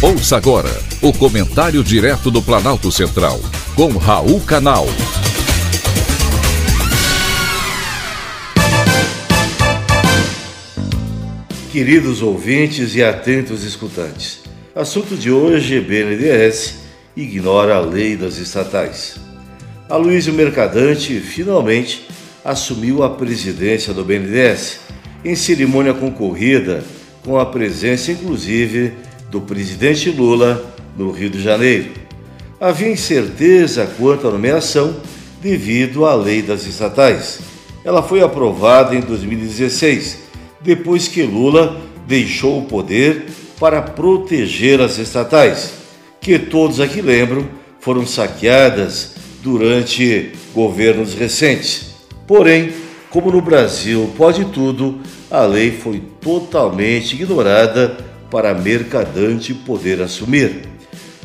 Ouça agora o comentário direto do Planalto Central, com Raul Canal. Queridos ouvintes e atentos escutantes, assunto de hoje: BNDES ignora a lei das estatais. Aloysio Mercadante finalmente assumiu a presidência do BNDES em cerimônia concorrida com a presença inclusive do presidente Lula no Rio de Janeiro. Havia incerteza quanto à nomeação devido à lei das estatais. Ela foi aprovada em 2016, depois que Lula deixou o poder para proteger as estatais, que todos aqui lembram foram saqueadas durante governos recentes. Porém, como no Brasil pode tudo, a lei foi totalmente ignorada para mercadante poder assumir.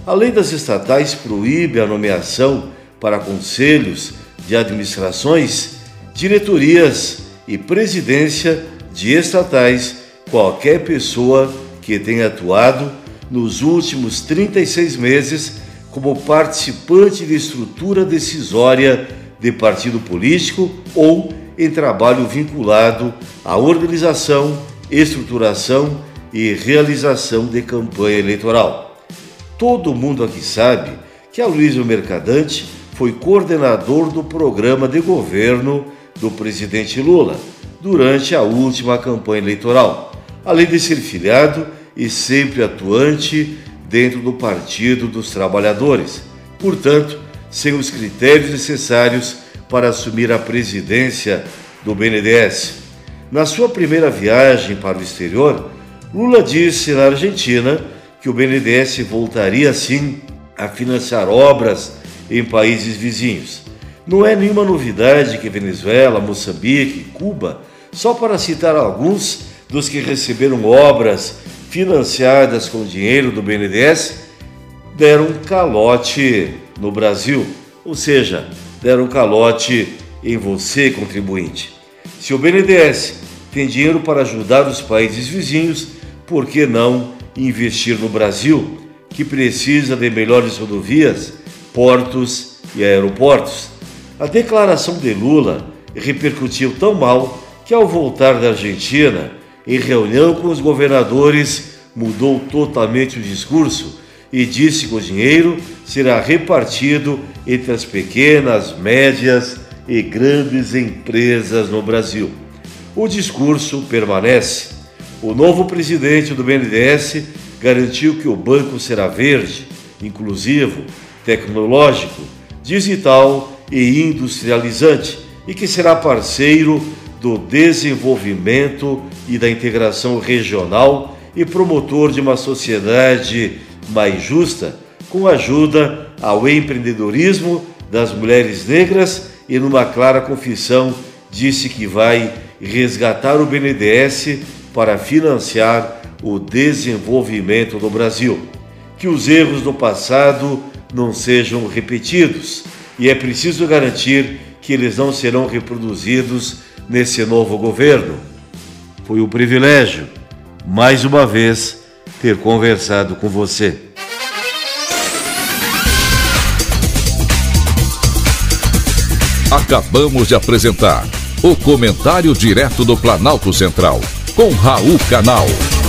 A lei das estatais proíbe a nomeação para conselhos de administrações, diretorias e presidência de estatais qualquer pessoa que tenha atuado nos últimos 36 meses como participante de estrutura decisória de partido político ou em trabalho vinculado à organização, estruturação e realização de campanha eleitoral. Todo mundo aqui sabe que Aloysio Mercadante foi coordenador do programa de governo do presidente Lula durante a última campanha eleitoral, além de ser filiado e sempre atuante dentro do Partido dos Trabalhadores, portanto, sem os critérios necessários para assumir a presidência do BNDES. Na sua primeira viagem para o exterior, Lula disse na Argentina que o BNDES voltaria sim a financiar obras em países vizinhos. Não é nenhuma novidade que Venezuela, Moçambique, Cuba, só para citar alguns dos que receberam obras financiadas com dinheiro do BNDES, deram um calote no Brasil, ou seja, deram um calote em você, contribuinte. Se o BNDES tem dinheiro para ajudar os países vizinhos, por que não investir no Brasil, que precisa de melhores rodovias, portos e aeroportos? A declaração de Lula repercutiu tão mal que, ao voltar da Argentina, em reunião com os governadores, mudou totalmente o discurso e disse que o dinheiro será repartido entre as pequenas, médias e grandes empresas no Brasil. O discurso permanece. O novo presidente do BNDES garantiu que o banco será verde, inclusivo, tecnológico, digital e industrializante e que será parceiro do desenvolvimento e da integração regional e promotor de uma sociedade mais justa, com ajuda ao empreendedorismo das mulheres negras e numa clara confissão disse que vai resgatar o BNDES para financiar o desenvolvimento do Brasil. Que os erros do passado não sejam repetidos e é preciso garantir que eles não serão reproduzidos nesse novo governo. Foi um privilégio, mais uma vez, ter conversado com você. Acabamos de apresentar o Comentário Direto do Planalto Central, com Raul Canal.